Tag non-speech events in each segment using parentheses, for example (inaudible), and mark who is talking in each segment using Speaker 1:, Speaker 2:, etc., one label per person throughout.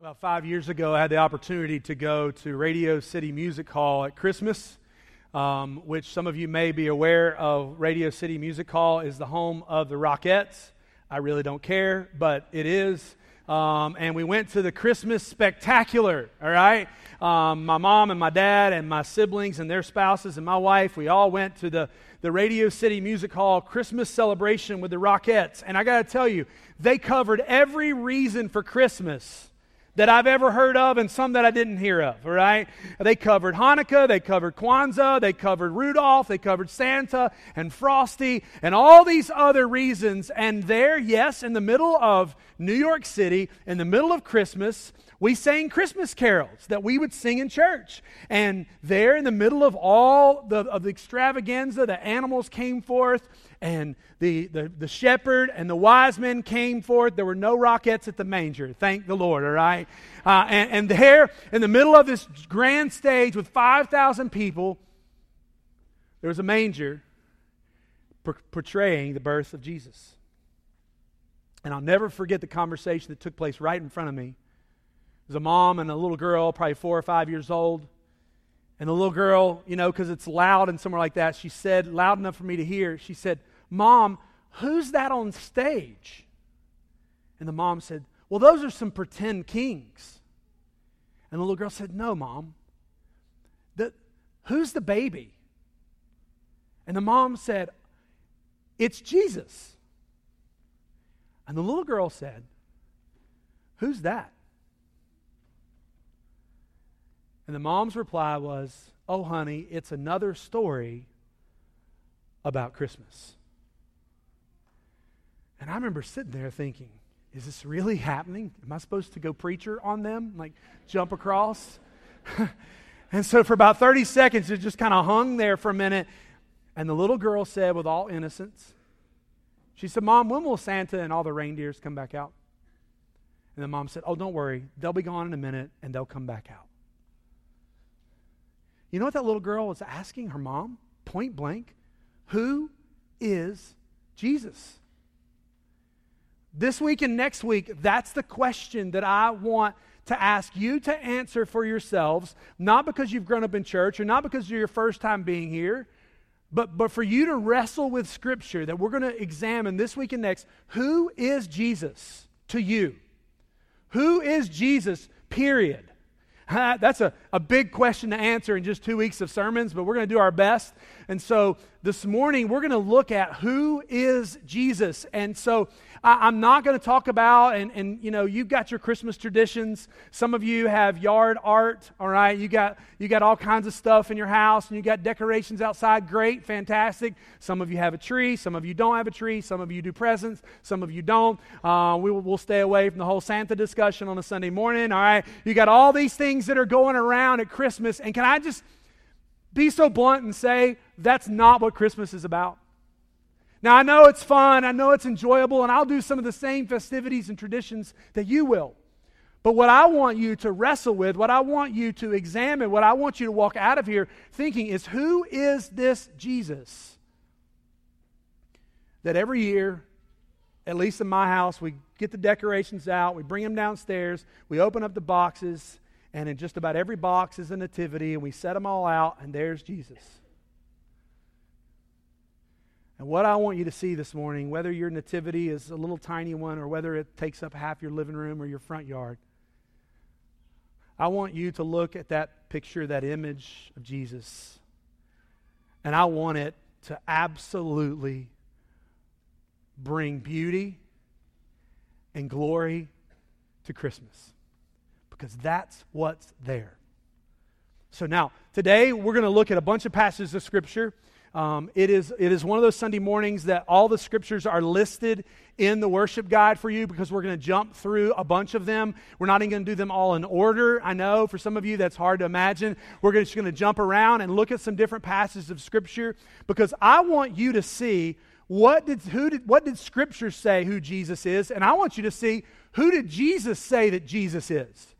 Speaker 1: About five years ago, I had the opportunity to go to Radio City Music Hall at Christmas, um, which some of you may be aware of. Radio City Music Hall is the home of the Rockettes. I really don't care, but it is. Um, and we went to the Christmas Spectacular, all right? Um, my mom and my dad and my siblings and their spouses and my wife, we all went to the, the Radio City Music Hall Christmas celebration with the Rockettes. And I got to tell you, they covered every reason for Christmas that I've ever heard of and some that I didn't hear of, all right? They covered Hanukkah, they covered Kwanzaa, they covered Rudolph, they covered Santa and Frosty and all these other reasons. And there, yes, in the middle of New York City, in the middle of Christmas, we sang Christmas carols that we would sing in church. And there, in the middle of all the, of the extravaganza, the animals came forth and the, the, the shepherd and the wise men came forth. There were no Rockettes at the manger. Thank the Lord, all right? Uh, and, and there, in the middle of this grand stage with 5,000 people, there was a manger portraying the birth of Jesus. And I'll never forget the conversation that took place right in front of me. Was a mom and a little girl, probably four or five years old. And the little girl, you know, because it's loud and somewhere like that, she said, loud enough for me to hear, she said, Mom, who's that on stage? And the mom said, Well, those are some pretend kings. And the little girl said, No, Mom. The, who's the baby? And the mom said, It's Jesus. And the little girl said, Who's that? And the mom's reply was, Oh, honey, it's another story about Christmas. And I remember sitting there thinking, is this really happening? Am I supposed to go preacher on them? Like jump across? (laughs) and so for about 30 seconds, it just kind of hung there for a minute. And the little girl said, with all innocence, she said, Mom, when will Santa and all the reindeers come back out? And the mom said, Oh, don't worry. They'll be gone in a minute and they'll come back out. You know what that little girl was asking her mom, point blank? Who is Jesus? This week and next week, that's the question that I want to ask you to answer for yourselves, not because you've grown up in church or not because you're your first time being here, but, but for you to wrestle with Scripture that we're going to examine this week and next. Who is Jesus to you? Who is Jesus, period? (laughs) That's a, a big question to answer in just two weeks of sermons, but we're going to do our best. And so this morning, we're going to look at who is Jesus. And so I, am not going to talk about, and, and you know, you've got your Christmas traditions. Some of you have yard art, all right? You got, you got all kinds of stuff in your house, and you got decorations outside. Great, fantastic. Some of you have a tree. Some of you don't have a tree. Some of you do presents. Some of you don't. Uh, we will, we'll stay away from the whole Santa discussion on a Sunday morning, all right? You got all these things that are going around at Christmas, and can I just be so blunt and say that's not what Christmas is about? Now, I know it's fun, I know it's enjoyable, and I'll do some of the same festivities and traditions that you will. But what I want you to wrestle with, what I want you to examine, what I want you to walk out of here thinking is who is this Jesus? That every year, at least in my house, we get the decorations out, we bring them downstairs, we open up the boxes, and in just about every box is a nativity, and we set them all out, and there's Jesus. And what I want you to see this morning, whether your nativity is a little tiny one or whether it takes up half your living room or your front yard, I want you to look at that picture, that image of Jesus, and I want it to absolutely bring beauty and glory to Christmas because that's what's there. So now, today we're going to look at a bunch of passages of Scripture. Um, it, is, it is one of those Sunday mornings that all the scriptures are listed in the worship guide for you because we're going to jump through a bunch of them. We're not even going to do them all in order. I know for some of you that's hard to imagine. We're just going to jump around and look at some different passages of scripture because I want you to see what did, who did, what did scripture say who Jesus is, and I want you to see who did Jesus say that Jesus is.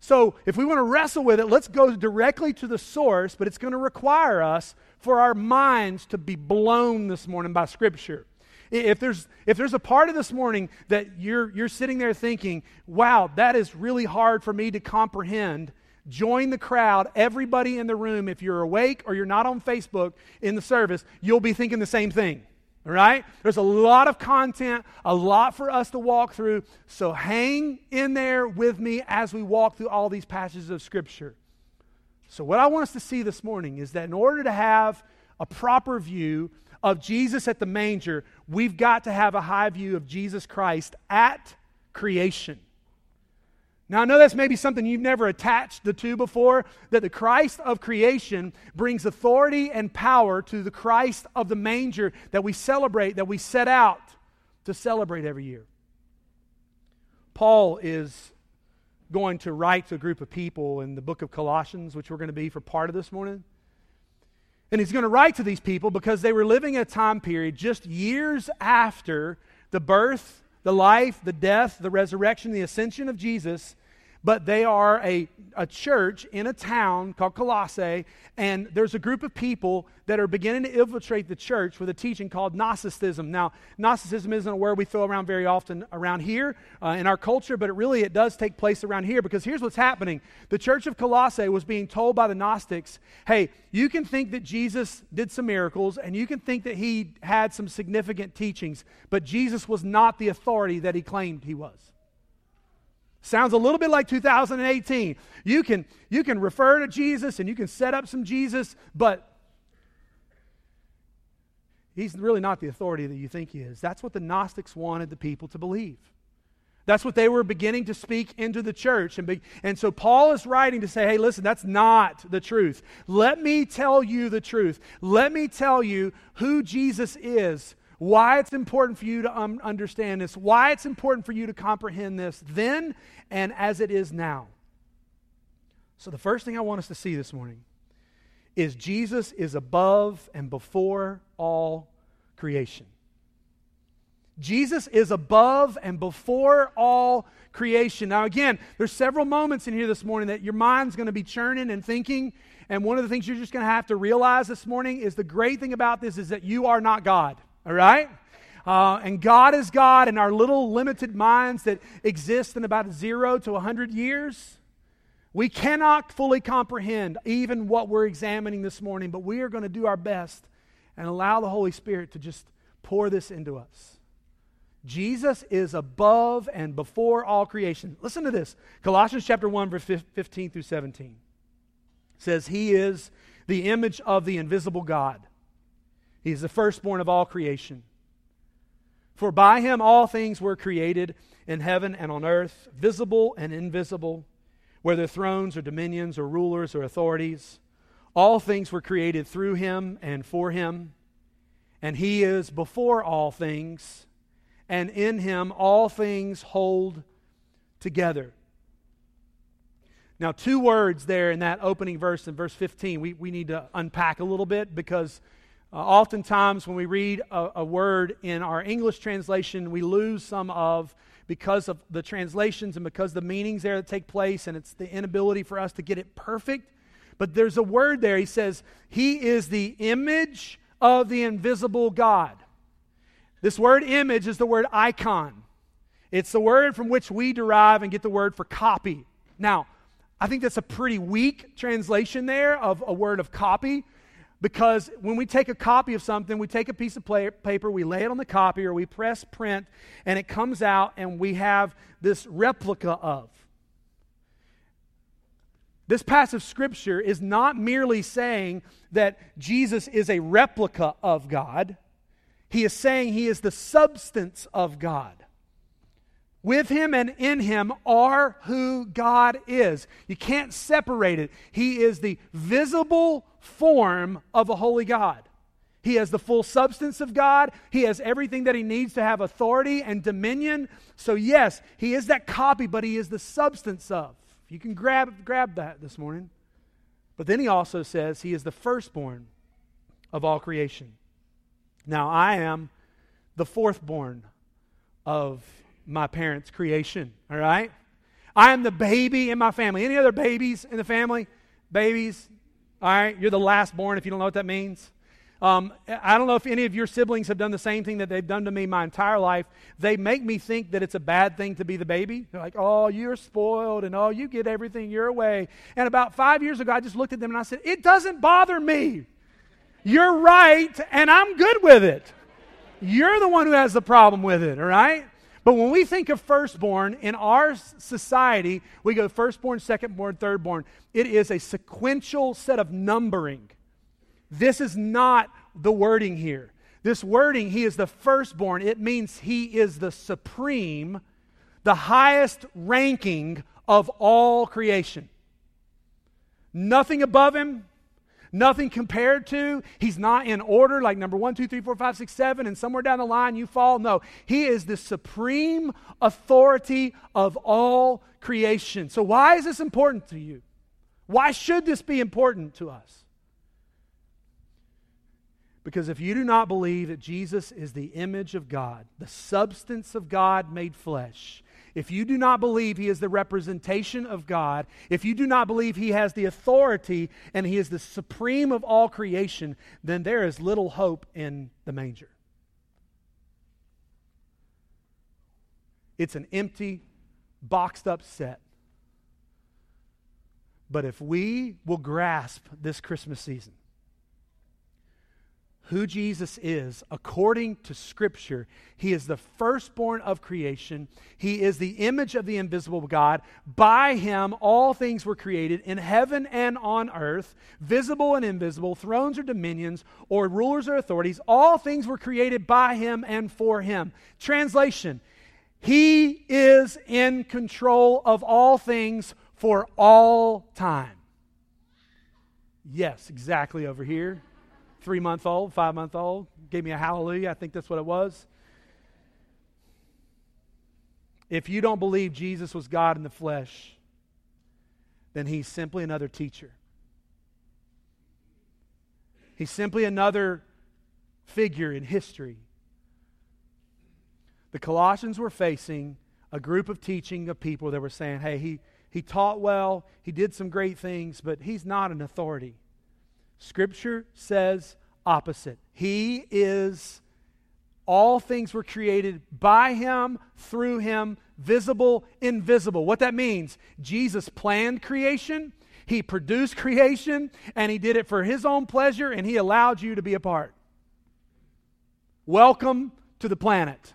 Speaker 1: So, if we want to wrestle with it, let's go directly to the source, but it's going to require us for our minds to be blown this morning by Scripture. If there's, if there's a part of this morning that you're, you're sitting there thinking, wow, that is really hard for me to comprehend, join the crowd. Everybody in the room, if you're awake or you're not on Facebook in the service, you'll be thinking the same thing. All right? There's a lot of content, a lot for us to walk through. So hang in there with me as we walk through all these passages of Scripture. So, what I want us to see this morning is that in order to have a proper view of Jesus at the manger, we've got to have a high view of Jesus Christ at creation. Now, I know that's maybe something you've never attached the two before, that the Christ of creation brings authority and power to the Christ of the manger that we celebrate, that we set out to celebrate every year. Paul is going to write to a group of people in the book of Colossians, which we're going to be for part of this morning. And he's going to write to these people because they were living a time period just years after the birth the life, the death, the resurrection, the ascension of Jesus, but they are a, a church in a town called Colossae, and there's a group of people that are beginning to infiltrate the church with a teaching called Gnosticism. Now, Gnosticism isn't a word we throw around very often around here uh, in our culture, but it really it does take place around here because here's what's happening. The church of Colossae was being told by the Gnostics, hey, you can think that Jesus did some miracles, and you can think that he had some significant teachings, but Jesus was not the authority that he claimed he was. Sounds a little bit like 2018. You can, you can refer to Jesus and you can set up some Jesus, but he's really not the authority that you think he is. That's what the Gnostics wanted the people to believe. That's what they were beginning to speak into the church. And, be, and so Paul is writing to say, hey, listen, that's not the truth. Let me tell you the truth. Let me tell you who Jesus is why it's important for you to um, understand this, why it's important for you to comprehend this then and as it is now. So, the first thing I want us to see this morning is Jesus is above and before all creation. Jesus is above and before all creation. Now, again, there's several moments in here this morning that your mind's going to be churning and thinking. And one of the things you're just going to have to realize this morning is the great thing about this is that you are not God. All right? Uh, and God is God, and our little limited minds that exist in about zero to 100 years, we cannot fully comprehend even what we're examining this morning, but we are going to do our best and allow the Holy Spirit to just pour this into us. Jesus is above and before all creation. Listen to this Colossians chapter 1, verse 15 through 17 says, He is the image of the invisible God he is the firstborn of all creation. For by him all things were created in heaven and on earth, visible and invisible, whether thrones or dominions or rulers or authorities. All things were created through him and for him. And he is before all things, and in him all things hold together. Now, two words there in that opening verse in verse 15, we, we need to unpack a little bit because uh, oftentimes, when we read a, a word in our English translation, we lose some of because of the translations and because the meanings there that take place, and it's the inability for us to get it perfect. But there's a word there. He says, He is the image of the invisible God. This word image is the word icon. It's the word from which we derive and get the word for copy. Now, I think that's a pretty weak translation there of a word of copy because when we take a copy of something, we take a piece of paper, we lay it on the copy, or we press print, and it comes out, and we have this replica of. This passage Scripture is not merely saying that Jesus is a replica of God, he is saying he is the substance of God. With him and in him are who God is. You can't separate it. He is the visible form of a holy God. He has the full substance of God. He has everything that he needs to have authority and dominion. So, yes, he is that copy, but he is the substance of. You can grab, grab that this morning. But then he also says he is the firstborn of all creation. Now, I am the fourthborn of my parents' creation, all right? I am the baby in my family. Any other babies in the family? Babies? All right, you're the last born if you don't know what that means. Um, I don't know if any of your siblings have done the same thing that they've done to me my entire life. They make me think that it's a bad thing to be the baby. They're like, oh, you're spoiled and oh, you get everything your way. And about five years ago, I just looked at them and I said, it doesn't bother me. You're right, and I'm good with it. You're the one who has the problem with it, all right? But when we think of firstborn in our society, we go firstborn, secondborn, thirdborn. It is a sequential set of numbering. This is not the wording here. This wording, he is the firstborn, it means he is the supreme, the highest ranking of all creation. Nothing above him, nothing compared to. He's not in order like number one, two, three, four, five, six, seven, and somewhere down the line you fall. No, he is the supreme authority of all creation. So, why is this important to you? Why should this be important to us? Because if you do not believe that Jesus is the image of God, the substance of God made flesh, if you do not believe he is the representation of God, if you do not believe he has the authority and he is the supreme of all creation, then there is little hope in the manger. It's an empty, boxed up set. But if we will grasp this Christmas season, who Jesus is according to Scripture. He is the firstborn of creation. He is the image of the invisible God. By him, all things were created in heaven and on earth, visible and invisible, thrones or dominions, or rulers or authorities. All things were created by him and for him. Translation He is in control of all things for all time. Yes, exactly over here three month old, five month old, gave me a hallelujah. I think that's what it was. If you don't believe Jesus was God in the flesh, then he's simply another teacher. He's simply another figure in history. The Colossians were facing a group of teaching of people that were saying, hey, he, he taught well, he did some great things, but he's not an authority. Scripture says opposite. He is, all things were created by him, through him, visible, invisible. What that means, Jesus planned creation, he produced creation, and he did it for his own pleasure, and he allowed you to be a part. Welcome to the planet.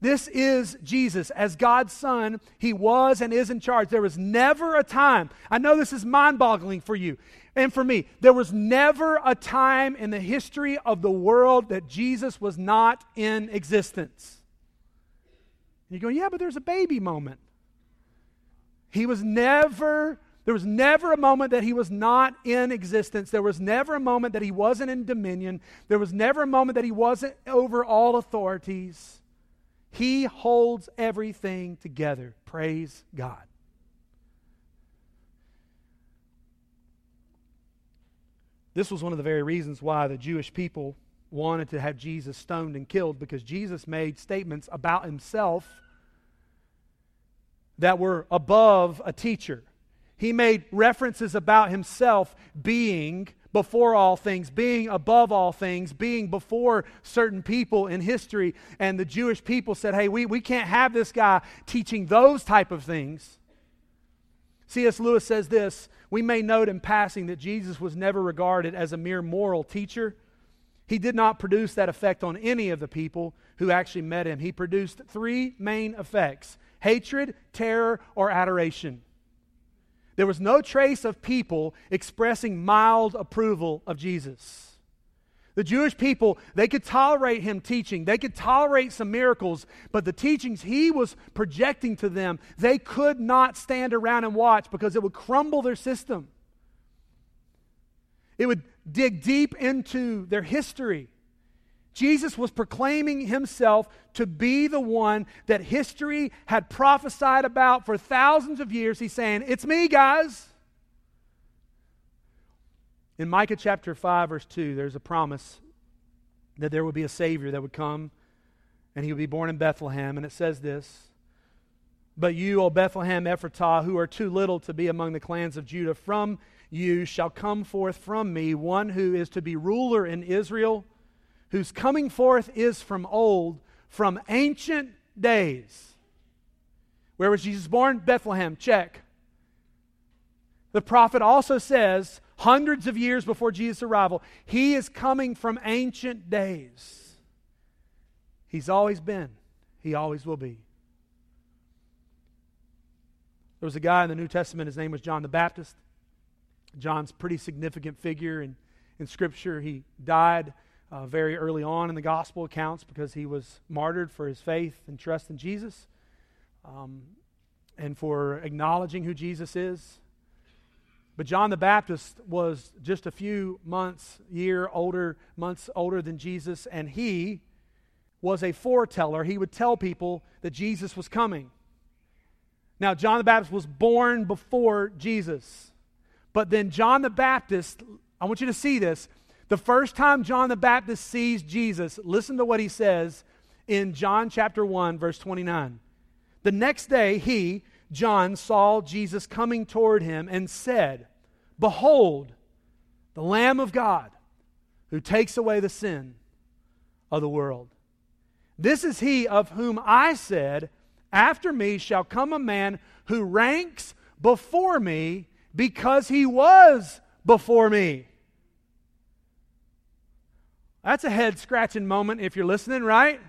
Speaker 1: This is Jesus. As God's Son, He was and is in charge. There was never a time, I know this is mind boggling for you and for me, there was never a time in the history of the world that Jesus was not in existence. You go, yeah, but there's a baby moment. He was never there was never a moment that he was not in existence. There was never a moment that he wasn't in dominion. There was never a moment that he wasn't over all authorities. He holds everything together. Praise God. This was one of the very reasons why the Jewish people wanted to have Jesus stoned and killed because Jesus made statements about himself that were above a teacher. He made references about himself being before all things, being above all things, being before certain people in history. And the Jewish people said, hey, we, we can't have this guy teaching those type of things. C.S. Lewis says this We may note in passing that Jesus was never regarded as a mere moral teacher. He did not produce that effect on any of the people who actually met him. He produced three main effects hatred, terror, or adoration. There was no trace of people expressing mild approval of Jesus. The Jewish people, they could tolerate him teaching, they could tolerate some miracles, but the teachings he was projecting to them, they could not stand around and watch because it would crumble their system. It would dig deep into their history. Jesus was proclaiming himself to be the one that history had prophesied about for thousands of years. He's saying, It's me, guys. In Micah chapter 5, verse 2, there's a promise that there would be a Savior that would come and he would be born in Bethlehem. And it says this But you, O Bethlehem Ephrathah, who are too little to be among the clans of Judah, from you shall come forth from me one who is to be ruler in Israel, whose coming forth is from old, from ancient days. Where was Jesus born? Bethlehem. Check. The prophet also says, hundreds of years before Jesus' arrival, he is coming from ancient days. He's always been, he always will be. There was a guy in the New Testament, his name was John the Baptist. John's pretty significant figure in, in Scripture. He died uh, very early on in the gospel accounts because he was martyred for his faith and trust in Jesus um, and for acknowledging who Jesus is. But John the Baptist was just a few months, year older, months older than Jesus, and he was a foreteller. He would tell people that Jesus was coming. Now, John the Baptist was born before Jesus. But then John the Baptist, I want you to see this. The first time John the Baptist sees Jesus, listen to what he says in John chapter 1, verse 29. The next day, he, John, saw Jesus coming toward him and said, Behold, the Lamb of God who takes away the sin of the world. This is he of whom I said, After me shall come a man who ranks before me because he was before me. That's a head scratching moment if you're listening, right?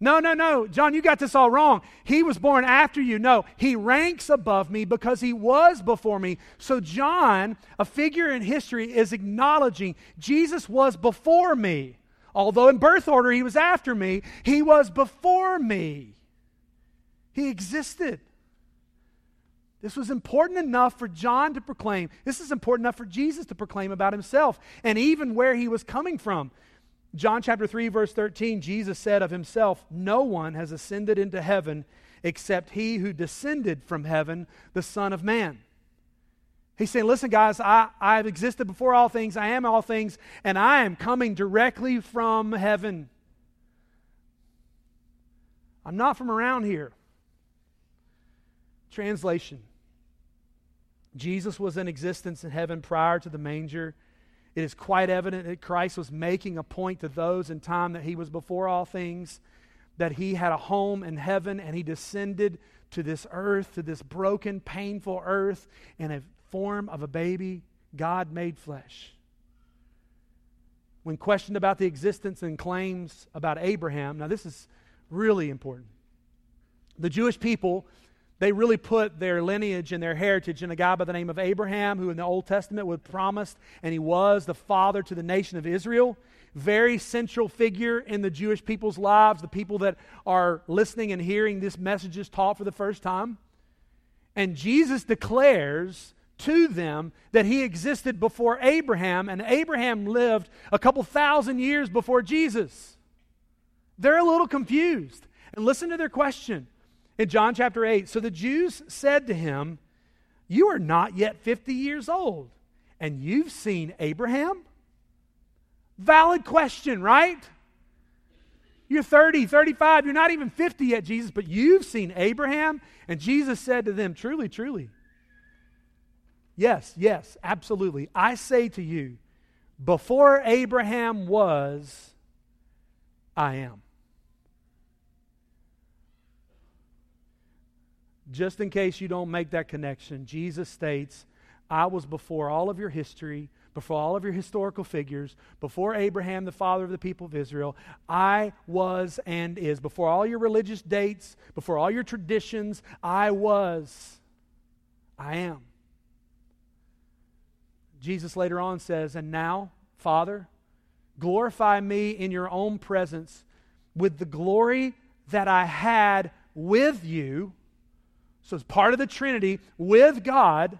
Speaker 1: No, no, no. John, you got this all wrong. He was born after you. No, he ranks above me because he was before me. So, John, a figure in history, is acknowledging Jesus was before me. Although in birth order he was after me, he was before me. He existed. This was important enough for John to proclaim. This is important enough for Jesus to proclaim about himself and even where he was coming from. John chapter 3 verse 13 Jesus said of himself, "No one has ascended into heaven except he who descended from heaven, the Son of man." He's saying, Listen, guys, I, I've existed before all things, I am all things, and I am coming directly from heaven. I'm not from around here. Translation Jesus was in existence in heaven prior to the manger. It is quite evident that Christ was making a point to those in time that he was before all things, that he had a home in heaven and he descended to this earth, to this broken, painful earth in a form of a baby, God made flesh. When questioned about the existence and claims about Abraham, now this is really important. The Jewish people they really put their lineage and their heritage in a guy by the name of Abraham, who in the Old Testament was promised, and he was the father to the nation of Israel. Very central figure in the Jewish people's lives, the people that are listening and hearing this messages taught for the first time. And Jesus declares to them that he existed before Abraham, and Abraham lived a couple thousand years before Jesus. They're a little confused. And listen to their question in John chapter 8. So the Jews said to him, You are not yet 50 years old, and you've seen Abraham? Valid question, right? You're 30, 35, you're not even 50 yet, Jesus, but you've seen Abraham? And Jesus said to them, Truly, truly. Yes, yes, absolutely. I say to you, before Abraham was, I am. Just in case you don't make that connection, Jesus states, I was before all of your history, before all of your historical figures, before Abraham, the father of the people of Israel. I was and is. Before all your religious dates, before all your traditions, I was. I am. Jesus later on says, And now, Father, glorify me in your own presence with the glory that I had with you so it's part of the Trinity with God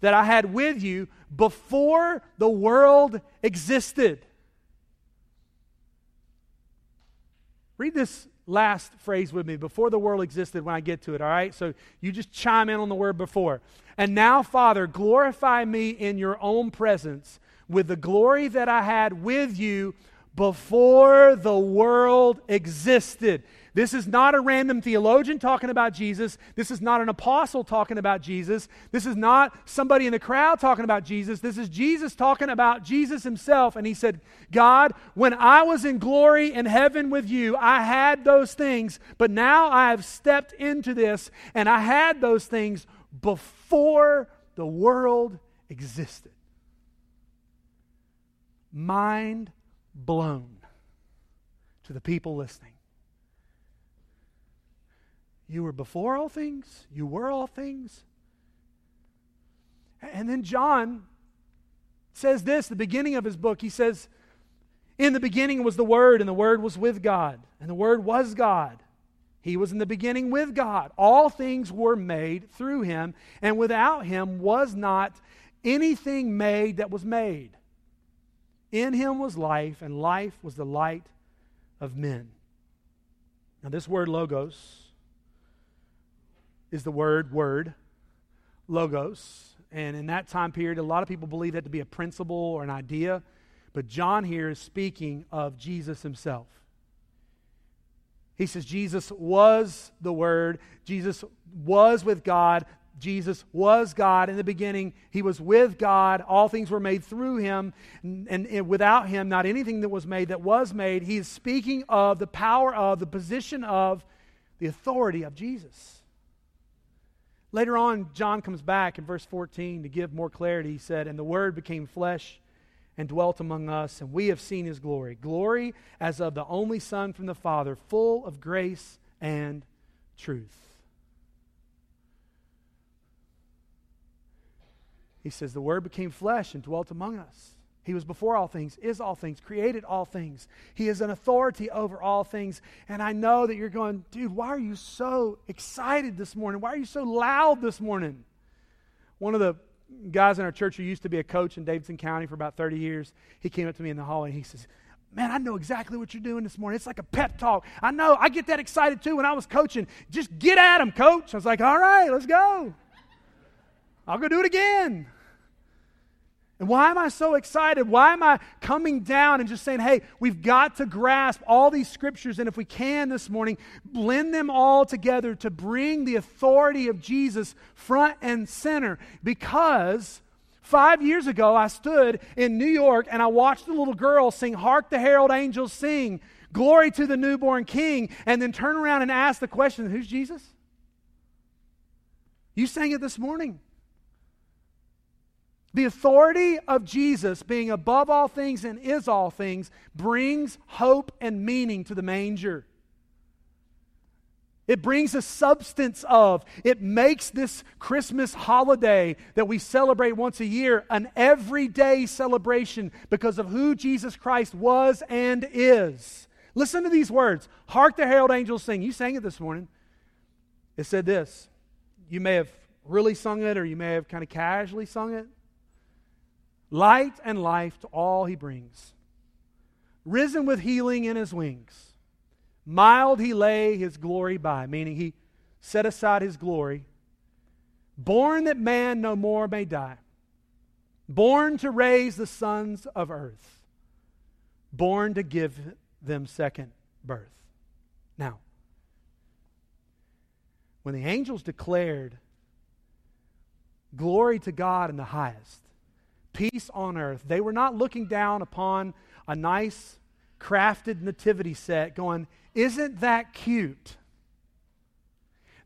Speaker 1: that I had with you before the world existed. Read this last phrase with me before the world existed when I get to it, all right? So you just chime in on the word before. And now, Father, glorify me in your own presence with the glory that I had with you before the world existed. This is not a random theologian talking about Jesus. This is not an apostle talking about Jesus. This is not somebody in the crowd talking about Jesus. This is Jesus talking about Jesus himself. And he said, God, when I was in glory in heaven with you, I had those things, but now I have stepped into this, and I had those things before the world existed. Mind blown to the people listening. You were before all things, you were all things. And then John says this, the beginning of his book. He says, In the beginning was the Word, and the Word was with God, and the Word was God. He was in the beginning with God. All things were made through him, and without him was not anything made that was made. In him was life, and life was the light of men. Now, this word logos is the word word, logos. And in that time period, a lot of people believe that to be a principle or an idea. But John here is speaking of Jesus himself. He says Jesus was the Word, Jesus was with God, Jesus was God in the beginning. He was with God. All things were made through him. And, and, and, without him, not anything that was made that was made. He is speaking of the power of, the position of, the authority of Jesus. Later on, John comes back in verse 14 to give more clarity. He said, And the Word became flesh and dwelt among us, and we have seen his glory. Glory as of the only Son from the Father, full of grace and truth. He says, The Word became flesh and dwelt among us. He was before all things, is all things, created all things. He is an authority over all things. And I know that you're going, dude, why are you so excited this morning? Why are you so loud this morning? One of the guys in our church who used to be a coach in Davidson County for about 30 years, he came up to me in the hallway and he says, Man, I know exactly what you're doing this morning. It's like a pep talk. I know. I get that excited too when I was coaching. Just get at him, coach. I was like, All right, let's go. I'll go do it again. And why am I so excited? Why am I coming down and just saying, hey, we've got to grasp all these scriptures, and if we can this morning, blend them all together to bring the authority of Jesus front and center? Because five years ago, I stood in New York and I watched a little girl sing, Hark the Herald Angels Sing, Glory to the Newborn King, and then turn around and ask the question, Who's Jesus? You sang it this morning. The authority of Jesus, being above all things and is all things, brings hope and meaning to the manger. It brings a substance of, it makes this Christmas holiday that we celebrate once a year an everyday celebration because of who Jesus Christ was and is. Listen to these words Hark the herald angels sing. You sang it this morning. It said this. You may have really sung it or you may have kind of casually sung it light and life to all he brings. Risen with healing in his wings, mild he lay his glory by, meaning he set aside his glory. Born that man no more may die, born to raise the sons of earth, born to give them second birth. Now, when the angels declared, Glory to God in the highest, peace on earth. They were not looking down upon a nice, crafted nativity set going, Isn't that cute?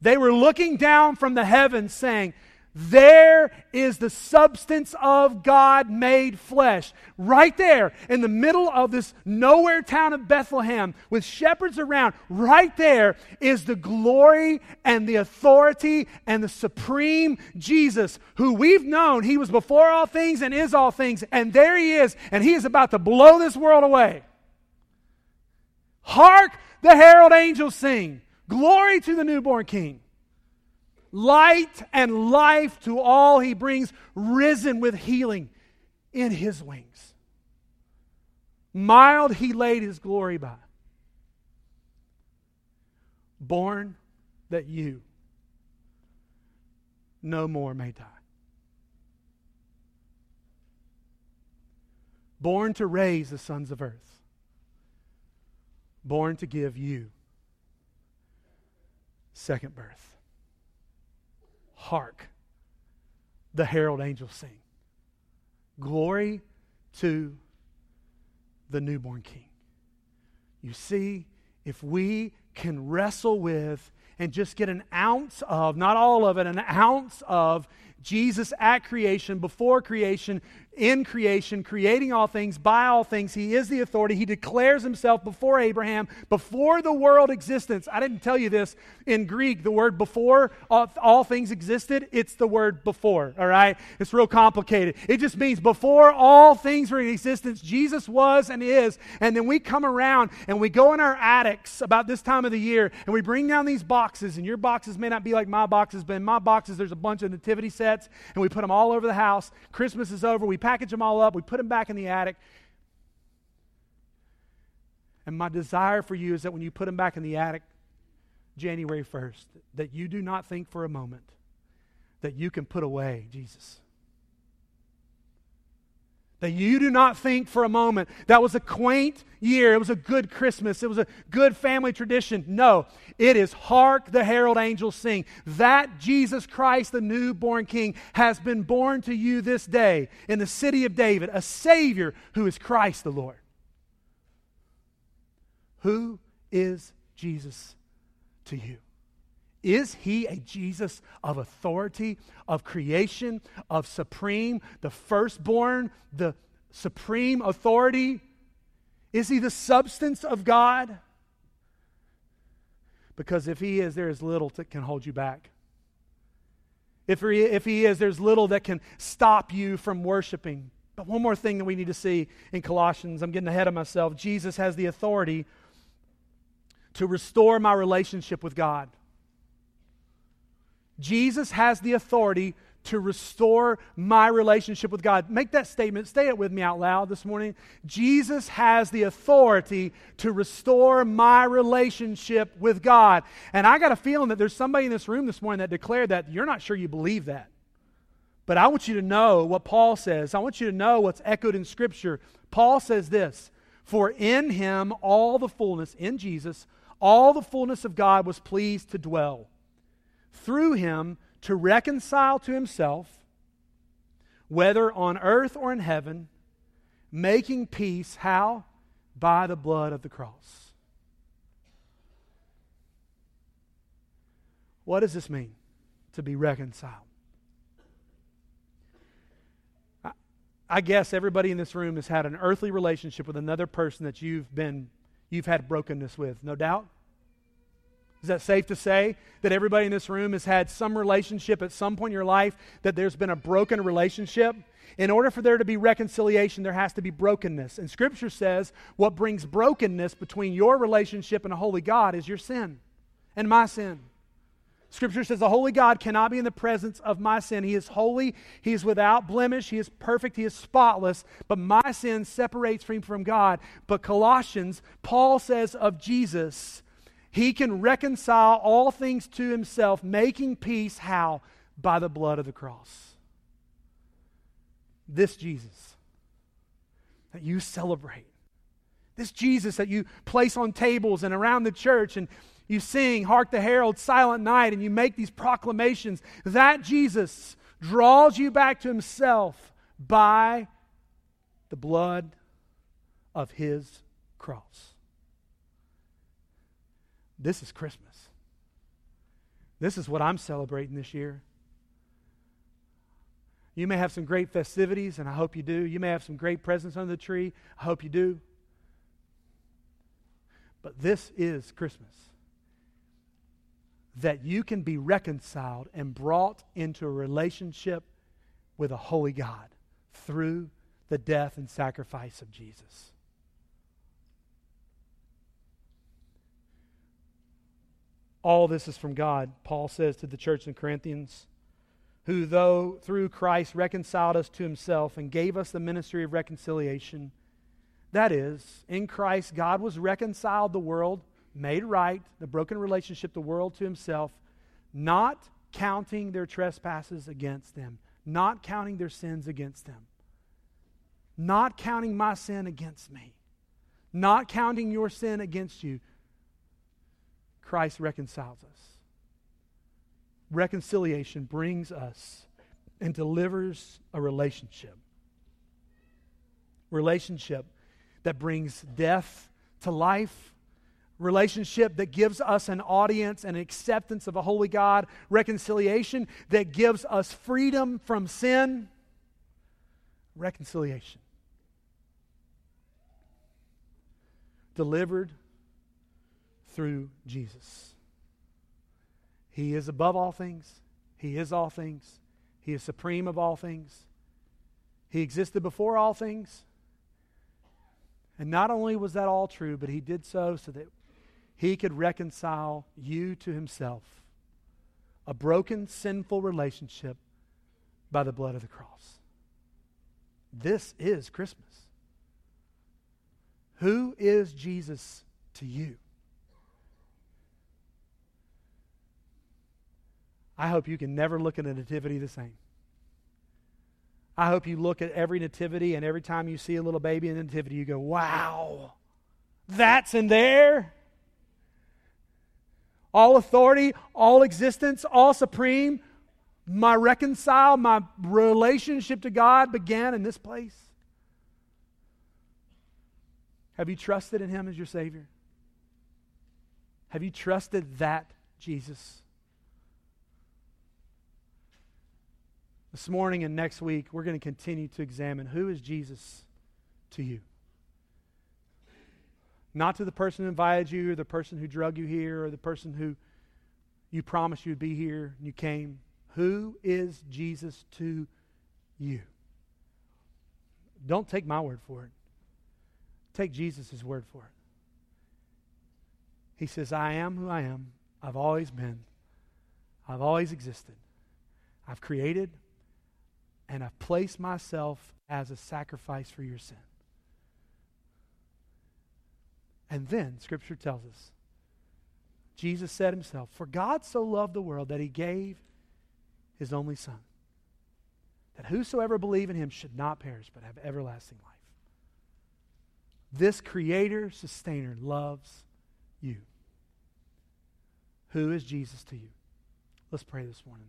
Speaker 1: They were looking down from the heavens saying, there is the substance of God made flesh. Right there in the middle of this nowhere town of Bethlehem with shepherds around, right there is the glory and the authority and the supreme Jesus who we've known. He was before all things and is all things. And there he is, and he is about to blow this world away. Hark the herald angels sing. Glory to the newborn king light and life to all he brings, risen with healing in his wings. Mild he laid his glory by. Born that you no more may die. Born to raise the sons of earth. Born to give you second birth. Hark, the herald angels sing. Glory to the newborn king. You see, if we can wrestle with and just get an ounce of, not all of it, an ounce of Jesus at creation, before creation, in creation, creating all things, by all things. He is the authority. He declares himself before Abraham, before the world existence. I didn't tell you this. In Greek, the word before all, all things existed, it's the word before, all right? It's real complicated. It just means before all things were in existence, Jesus was and is. And then we come around and we go in our attics about this time of the year and we bring down these boxes. And your boxes may not be like my boxes, but in my boxes, there's a bunch of nativity sets and we put them all over the house. Christmas is over. We package them all up, we put them back in the attic. And my desire for you is that when you put them back in the attic January 1st, that you do not think for a moment that you can put away Jesus that you do not think for a moment that was a quaint year, it was a good Christmas, it was a good family tradition. No, it is hark the herald angels sing. That Jesus Christ, the newborn King, has been born to you this day in the city of David, a Savior who is Christ the Lord. Who is Jesus to you? Is he a Jesus of authority, of creation, of supreme, the firstborn, the supreme authority? Is he the substance of God? Because if he is, there is little that can hold you back. If he, if he is, there's little that can stop you from worshiping. But one more thing that we need to see in Colossians, I'm getting ahead of myself. Jesus has the authority to restore my relationship with God. Jesus has the authority to restore my relationship with God. Make that statement. Say it with me out loud this morning. Jesus has the authority to restore my relationship with God. And I got a feeling that there's somebody in this room this morning that declared that. You're not sure you believe that. But I want you to know what Paul says. I want you to know what's echoed in Scripture. Paul says this For in him all the fullness, in Jesus, all the fullness of God was pleased to dwell through him to reconcile to himself, whether on earth or in heaven, making peace. How? By the blood of the cross. What does this mean to be reconciled? I, guess everybody in this room has had an earthly relationship with another person that you've been you've had brokenness with, no doubt. Is that safe to say that everybody in this room has had some relationship at some point in your life that there's been a broken relationship? In order for there to be reconciliation, there has to be brokenness. And Scripture says what brings brokenness between your relationship and a holy God is your sin and my sin. Scripture says the holy God cannot be in the presence of my sin. He is holy, He is without blemish, He is perfect, He is spotless, but my sin separates me from God. But Colossians, Paul says of Jesus, he can reconcile all things to himself, making peace how? By the blood of the cross. This Jesus that you celebrate, this Jesus that you place on tables and around the church and you sing, Hark the Herald, Silent Night, and you make these proclamations, that Jesus draws you back to himself by the blood of his cross. This is Christmas. This is what I'm celebrating this year. You may have some great festivities, and I hope you do. You may have some great presents under the tree. I hope you do. But this is Christmas. That you can be reconciled and brought into a relationship with a holy God through the death and sacrifice of Jesus. All this is from God, Paul says to the church in Corinthians, who, though through Christ reconciled us to himself and gave us the ministry of reconciliation. That is, in Christ, God was reconciled the world, made right, the broken relationship, the world to himself, not counting their trespasses against them, not counting their sins against them, not counting my sin against me, not counting your sin against you Christ reconciles us. reconciliation brings us and delivers a relationship. Relationship that brings death to life relationship that gives us an audience and acceptance of a holy God, reconciliation that gives us freedom from sin, reconciliation. Delivered through Jesus. He is above all things, He is all things, He is supreme of all things. He existed before all things. And not only was that all true, but he did so so that he could reconcile you to himself. A broken, sinful relationship by the blood of the cross. This is Christmas. Who is Jesus to you? I hope you can never look at a nativity the same. I hope you look at every nativity and every time you see a little baby in a nativity, you go, wow, that's in there all authority, all existence, all supreme. My reconcile, my relationship to God began in this place. Have you trusted in Him as your Savior? Have you trusted that Jesus? This morning and next week, we're going to continue to examine who is Jesus to you. Not to the person who invited you, or the person who drug you here, or the person who you promised you'd be here and you came. Who is Jesus to you? Don't take my word for it. Take Jesus' word for it. He says, I am who I am. I've always been. I've always existed. I've created and I've placed myself as a sacrifice for your sin. And then, Scripture tells us, Jesus said himself, For God so loved the world that he gave his only Son, that whosoever believe in him should not perish, but have everlasting life. This Creator, Sustainer loves you. Who is Jesus to you? Let's pray this morning.